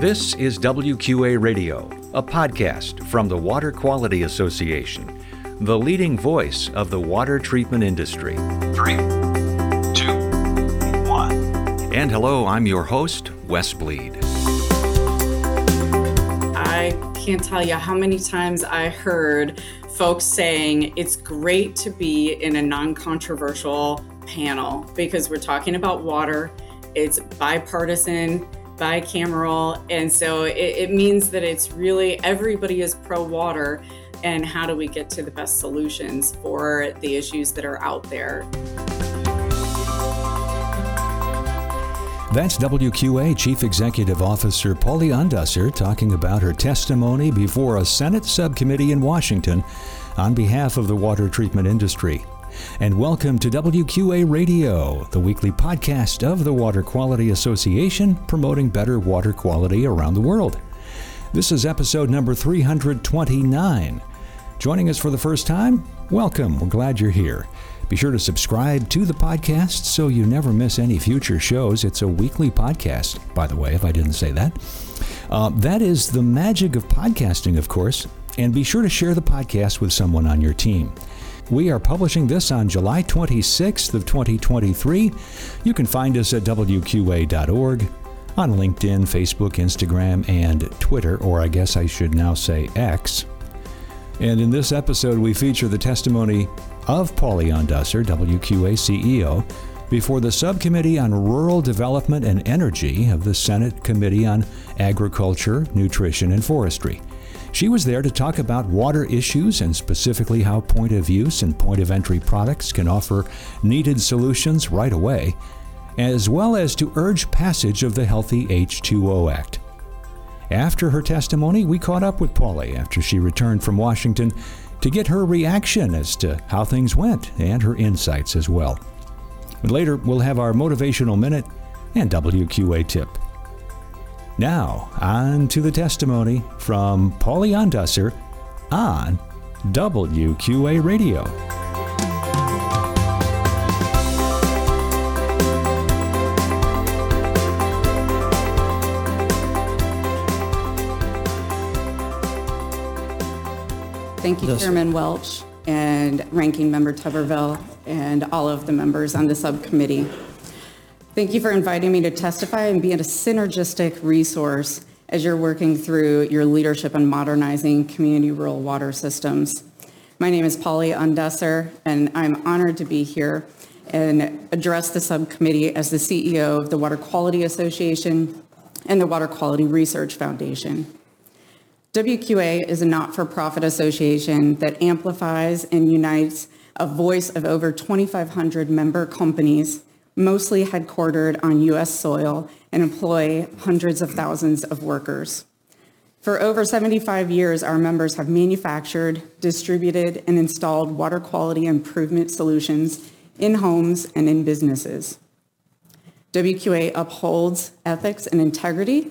This is WQA Radio, a podcast from the Water Quality Association, the leading voice of the water treatment industry. Three, two, one. And hello, I'm your host, Wes Bleed. I can't tell you how many times I heard folks saying it's great to be in a non controversial panel because we're talking about water. It's bipartisan, bicameral, and so it, it means that it's really everybody is pro water. And how do we get to the best solutions for the issues that are out there? That's WQA Chief Executive Officer Pauli Undesser talking about her testimony before a Senate subcommittee in Washington on behalf of the water treatment industry. And welcome to WQA Radio, the weekly podcast of the Water Quality Association promoting better water quality around the world. This is episode number 329. Joining us for the first time? Welcome. We're glad you're here. Be sure to subscribe to the podcast so you never miss any future shows. It's a weekly podcast, by the way, if I didn't say that. Uh, that is the magic of podcasting, of course, and be sure to share the podcast with someone on your team. We are publishing this on July 26th of 2023. You can find us at wqa.org, on LinkedIn, Facebook, Instagram, and Twitter, or I guess I should now say X. And in this episode, we feature the testimony of Pauli Undesser, WQA CEO, before the Subcommittee on Rural Development and Energy of the Senate Committee on Agriculture, Nutrition, and Forestry. She was there to talk about water issues and specifically how point of use and point of entry products can offer needed solutions right away, as well as to urge passage of the Healthy H2O Act. After her testimony, we caught up with Pauli after she returned from Washington to get her reaction as to how things went and her insights as well. But later, we'll have our motivational minute and WQA tip. Now, on to the testimony from Pauli Undesser on WQA Radio. Thank you, Yes. Chairman Welch and Ranking Member Tuberville and all of the members on the subcommittee. Thank you for inviting me to testify and be a synergistic resource as you're working through your leadership in modernizing community rural water systems. My name is Pauli Undesser, and I'm honored to be here and address the subcommittee as the CEO of the Water Quality Association and the Water Quality Research Foundation. WQA is a not-for-profit association that amplifies and unites a voice of over 2,500 member companies, mostly headquartered on U.S. soil and employ hundreds of thousands of workers. For over 75 years, our members have manufactured, distributed, and installed water quality improvement solutions in homes and in businesses. WQA upholds ethics and integrity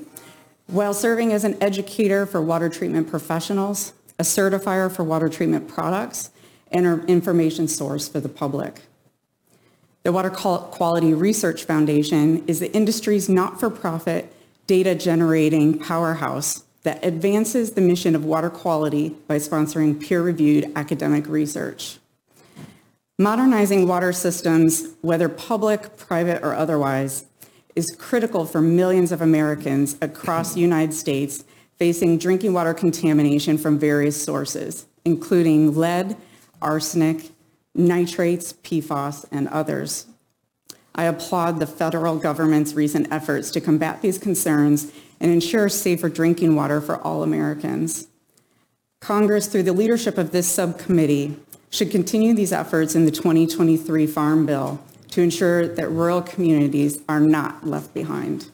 while serving as an educator for water treatment professionals, a certifier for water treatment products, and an information source for the public. The Water Quality Research Foundation is the industry's not-for-profit data-generating powerhouse that advances the mission of water quality by sponsoring peer-reviewed academic research. Modernizing water systems, whether public, private, or otherwise, is critical for millions of Americans across the United States facing drinking water contamination from various sources, including lead, arsenic, nitrates, PFAS, and others. I applaud the federal government's recent efforts to combat these concerns and ensure safer drinking water for all Americans. Congress, through the leadership of this subcommittee, should continue these efforts in the 2023 Farm Bill to ensure that rural communities are not left behind.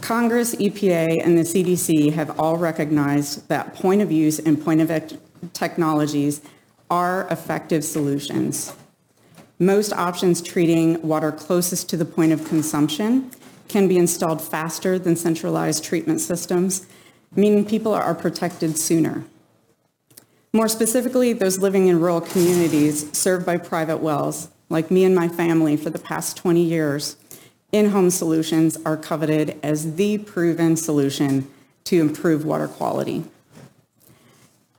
Congress, EPA, and the CDC have all recognized that point of use and point of technologies are effective solutions. Most options treating water closest to the point of consumption can be installed faster than centralized treatment systems, meaning people are protected sooner. More specifically, those living in rural communities served by private wells, like me and my family for the past 20 years, in-home solutions are coveted as the proven solution to improve water quality.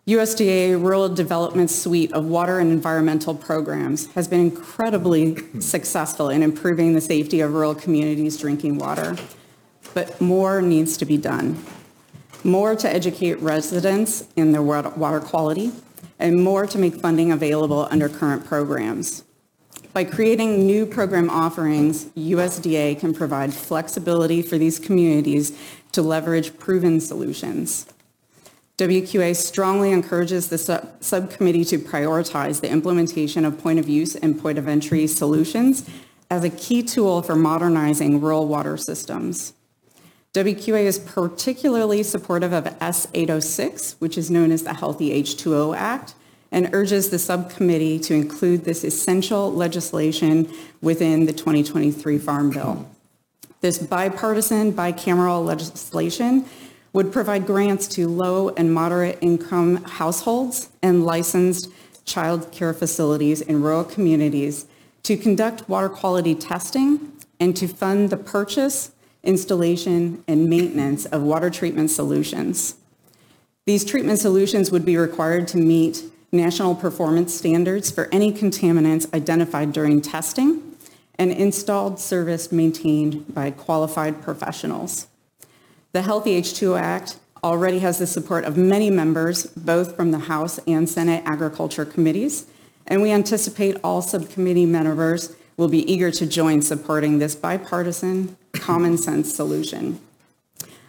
USDA Rural Development suite of water and environmental programs has been incredibly successful in improving the safety of rural communities' drinking water, but more needs to be done. More to educate residents in their water quality, and more to make funding available under current programs. By creating new program offerings, USDA can provide flexibility for these communities to leverage proven solutions. WQA strongly encourages the sub- subcommittee to prioritize the implementation of point of use and point of entry solutions as a key tool for modernizing rural water systems. WQA is particularly supportive of S806, which is known as the Healthy H2O Act, and urges the subcommittee to include this essential legislation within the 2023 Farm Bill. This bipartisan, bicameral legislation would provide grants to low and moderate income households and licensed child care facilities in rural communities to conduct water quality testing and to fund the purchase, installation, and maintenance of water treatment solutions. These treatment solutions would be required to meet national performance standards for any contaminants identified during testing and installed service maintained by qualified professionals. The Healthy H2O Act already has the support of many members, both from the House and Senate Agriculture Committees, and we anticipate all subcommittee members will be eager to join supporting this bipartisan, common sense solution.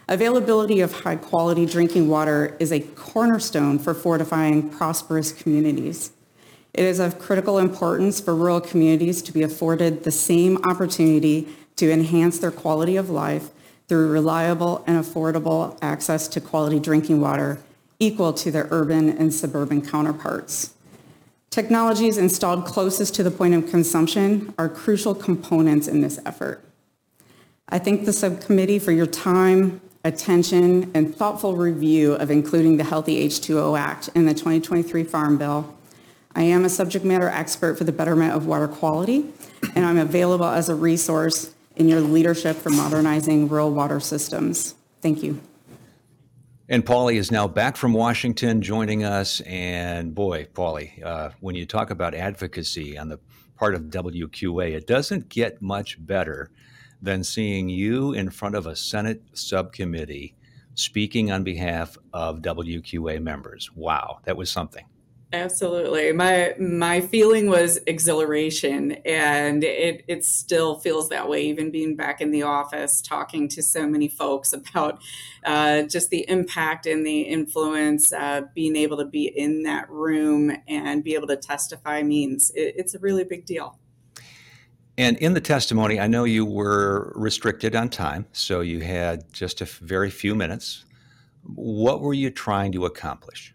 Availability of high quality drinking water is a cornerstone for fortifying prosperous communities. It is of critical importance for rural communities to be afforded the same opportunity to enhance their quality of life through reliable and affordable access to quality drinking water equal to their urban and suburban counterparts. Technologies installed closest to the point of consumption are crucial components in this effort. I thank the subcommittee for your time, attention, and thoughtful review of including the Healthy H2O Act in the 2023 Farm Bill. I am a subject matter expert for the betterment of water quality, and I'm available as a resource in your leadership for modernizing rural water systems. Thank you. And Pauli is now back from Washington joining us. And boy, Pauli, uh, when you talk about advocacy on the part of WQA, it doesn't get much better than seeing you in front of a Senate subcommittee speaking on behalf of WQA members. Wow, that was something. Absolutely. My my feeling was exhilaration and it it still feels that way even being back in the office talking to so many folks about uh, just the impact and the influence uh, being able to be in that room and be able to testify means it, it's a really big deal. And in the testimony, I know you were restricted on time, so you had just a very few minutes. What were you trying to accomplish?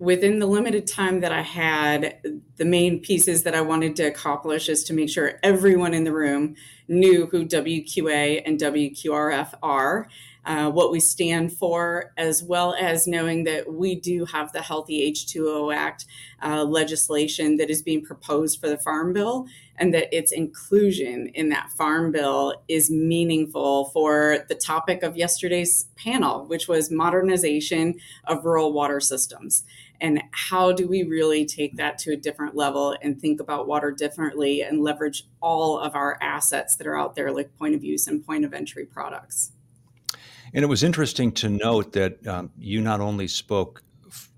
Within the limited time that I had, the main pieces that I wanted to accomplish is to make sure everyone in the room knew who WQA and WQRF are, uh, what we stand for, as well as knowing that we do have the Healthy H2O Act uh, legislation that is being proposed for the Farm Bill, and that its inclusion in that Farm Bill is meaningful for the topic of yesterday's panel, which was modernization of rural water systems. And how do we really take that to a different level and think about water differently and leverage all of our assets that are out there like point of use and point of entry products and it was interesting to note that um, you not only spoke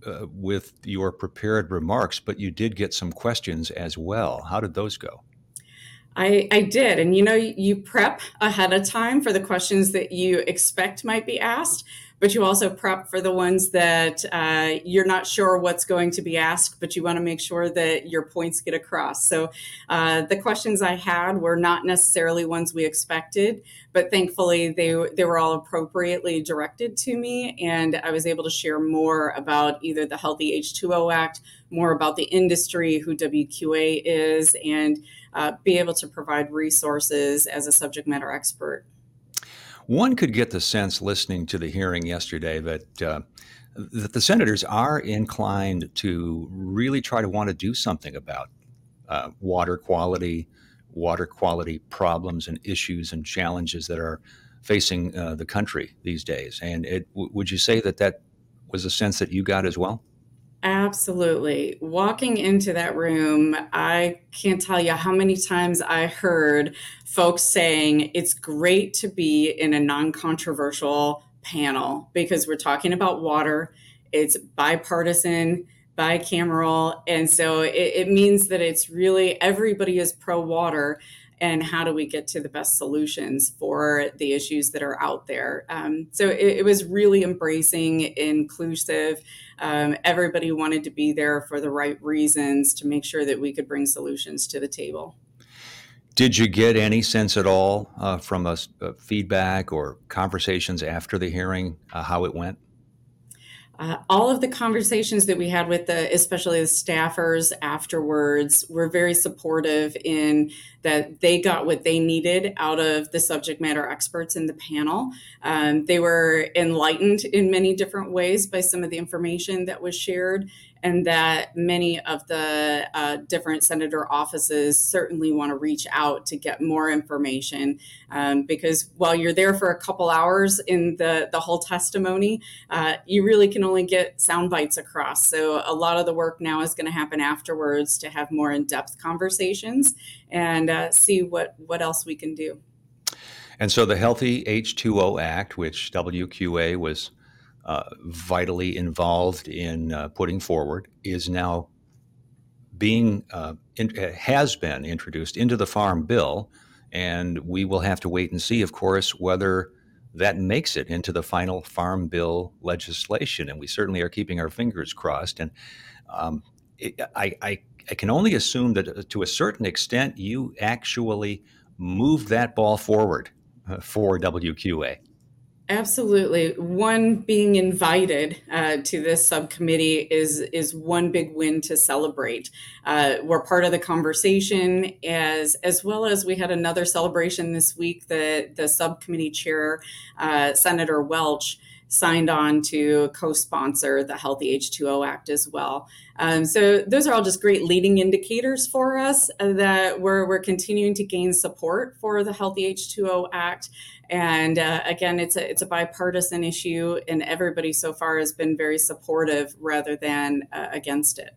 uh, with your prepared remarks but you did get some questions as well. How did those go? I, I did. And you know, you prep ahead of time for the questions that you expect might be asked but you also prep for the ones that uh, you're not sure what's going to be asked, but you want to make sure that your points get across. So uh, the questions I had were not necessarily ones we expected, but thankfully they they were all appropriately directed to me, and I was able to share more about either the Healthy H2O Act, more about the industry, who WQA is, and uh, be able to provide resources as a subject matter expert. One could get the sense listening to the hearing yesterday that uh, that the senators are inclined to really try to want to do something about uh, water quality, water quality problems and issues and challenges that are facing uh, the country these days. And it, w- would you say that that was a sense that you got as well? Absolutely. Walking into that room, I can't tell you how many times I heard folks saying it's great to be in a non controversial panel because we're talking about water. It's bipartisan, bicameral. And so it, it means that it's really everybody is pro water and how do we get to the best solutions for the issues that are out there. Um, so it, it, was really embracing, inclusive. Um, everybody wanted to be there for the right reasons to make sure that we could bring solutions to the table. Did you get any sense at all uh, from a, a, feedback or conversations after the hearing uh, how it went? Uh, all of the conversations that we had with the, especially the staffers afterwards, were very supportive in that they got what they needed out of the subject matter experts in the panel. Um, they were enlightened in many different ways by some of the information that was shared, and that many of the uh, different senator offices certainly want to reach out to get more information um, because while you're there for a couple hours in the, the whole testimony, uh, you really can only get sound bites across. So a lot of the work now is going to happen afterwards to have more in-depth conversations and uh, see what, what else we can do. And so the Healthy H2O Act, which WQA was uh, vitally involved in uh, putting forward is now being uh, in, uh, has been introduced into the farm bill and we will have to wait and see of course whether that makes it into the final farm bill legislation and we certainly are keeping our fingers crossed and um, it, I, I, I can only assume that uh, to a certain extent you actually moved that ball forward for WQA. Absolutely. One being invited uh, to this subcommittee is is one big win to celebrate. Uh, we're part of the conversation as as well as we had another celebration this week. The the subcommittee chair, uh, Senator Welch, signed on to co-sponsor the Healthy H2O Act as well. Um, so those are all just great leading indicators for us that we're, we're continuing to gain support for the Healthy H2O Act and uh, again, it's a it's a bipartisan issue, and everybody so far has been very supportive rather than uh, against it.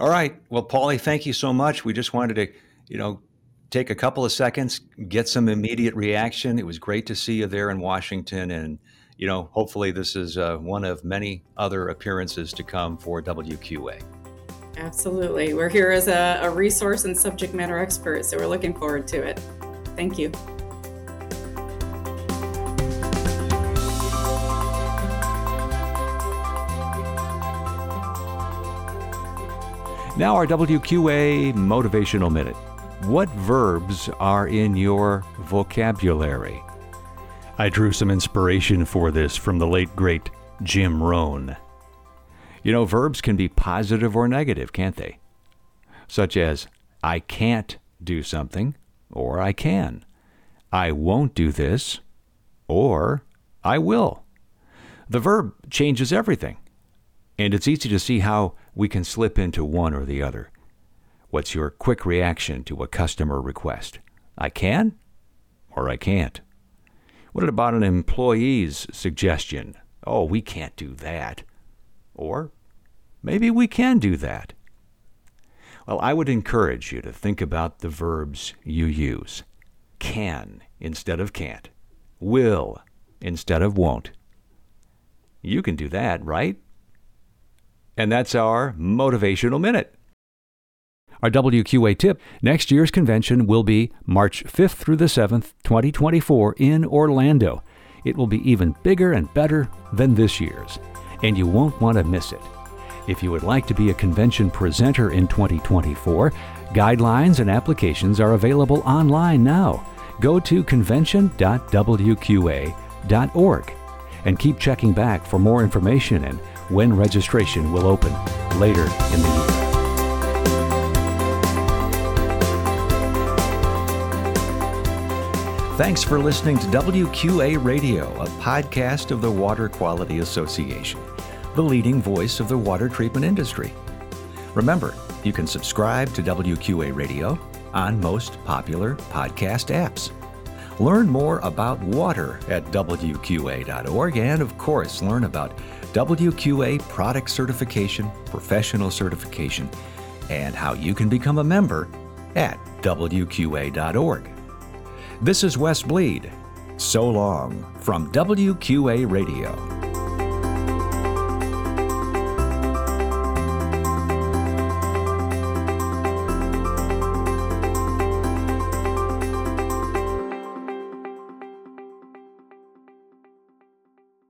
All right. Well, Pauli, thank you so much. We just wanted to, you know, take a couple of seconds, get some immediate reaction. It was great to see you there in Washington, and you know, hopefully, this is uh, one of many other appearances to come for WQA. Absolutely. We're here as a, a resource and subject matter expert, so we're looking forward to it. Thank you. Now, our WQA Motivational Minute. What verbs are in your vocabulary? I drew some inspiration for this from the late, great Jim Rohn. You know, verbs can be positive or negative, can't they? Such as, I can't do something, or I can. I won't do this, or I will. The verb changes everything. And it's easy to see how we can slip into one or the other. What's your quick reaction to a customer request? I can or I can't? What about an employee's suggestion? Oh, we can't do that. Or maybe we can do that. Well, I would encourage you to think about the verbs you use can instead of can't, will instead of won't. You can do that, right? And that's our Motivational Minute. Our WQA tip next year's convention will be March 5th through the 7th, 2024, in Orlando. It will be even bigger and better than this year's, and you won't want to miss it. If you would like to be a convention presenter in 2024, guidelines and applications are available online now. Go to convention.wqa.org and keep checking back for more information and when registration will open later in the year. Thanks for listening to WQA Radio, a podcast of the Water Quality Association, the leading voice of the water treatment industry. Remember, you can subscribe to WQA Radio on most popular podcast apps. Learn more about water at WQA.org and, of course, learn about WQA product certification, professional certification, and how you can become a member at WQA.org. This is Wes Bleed. So long from WQA Radio.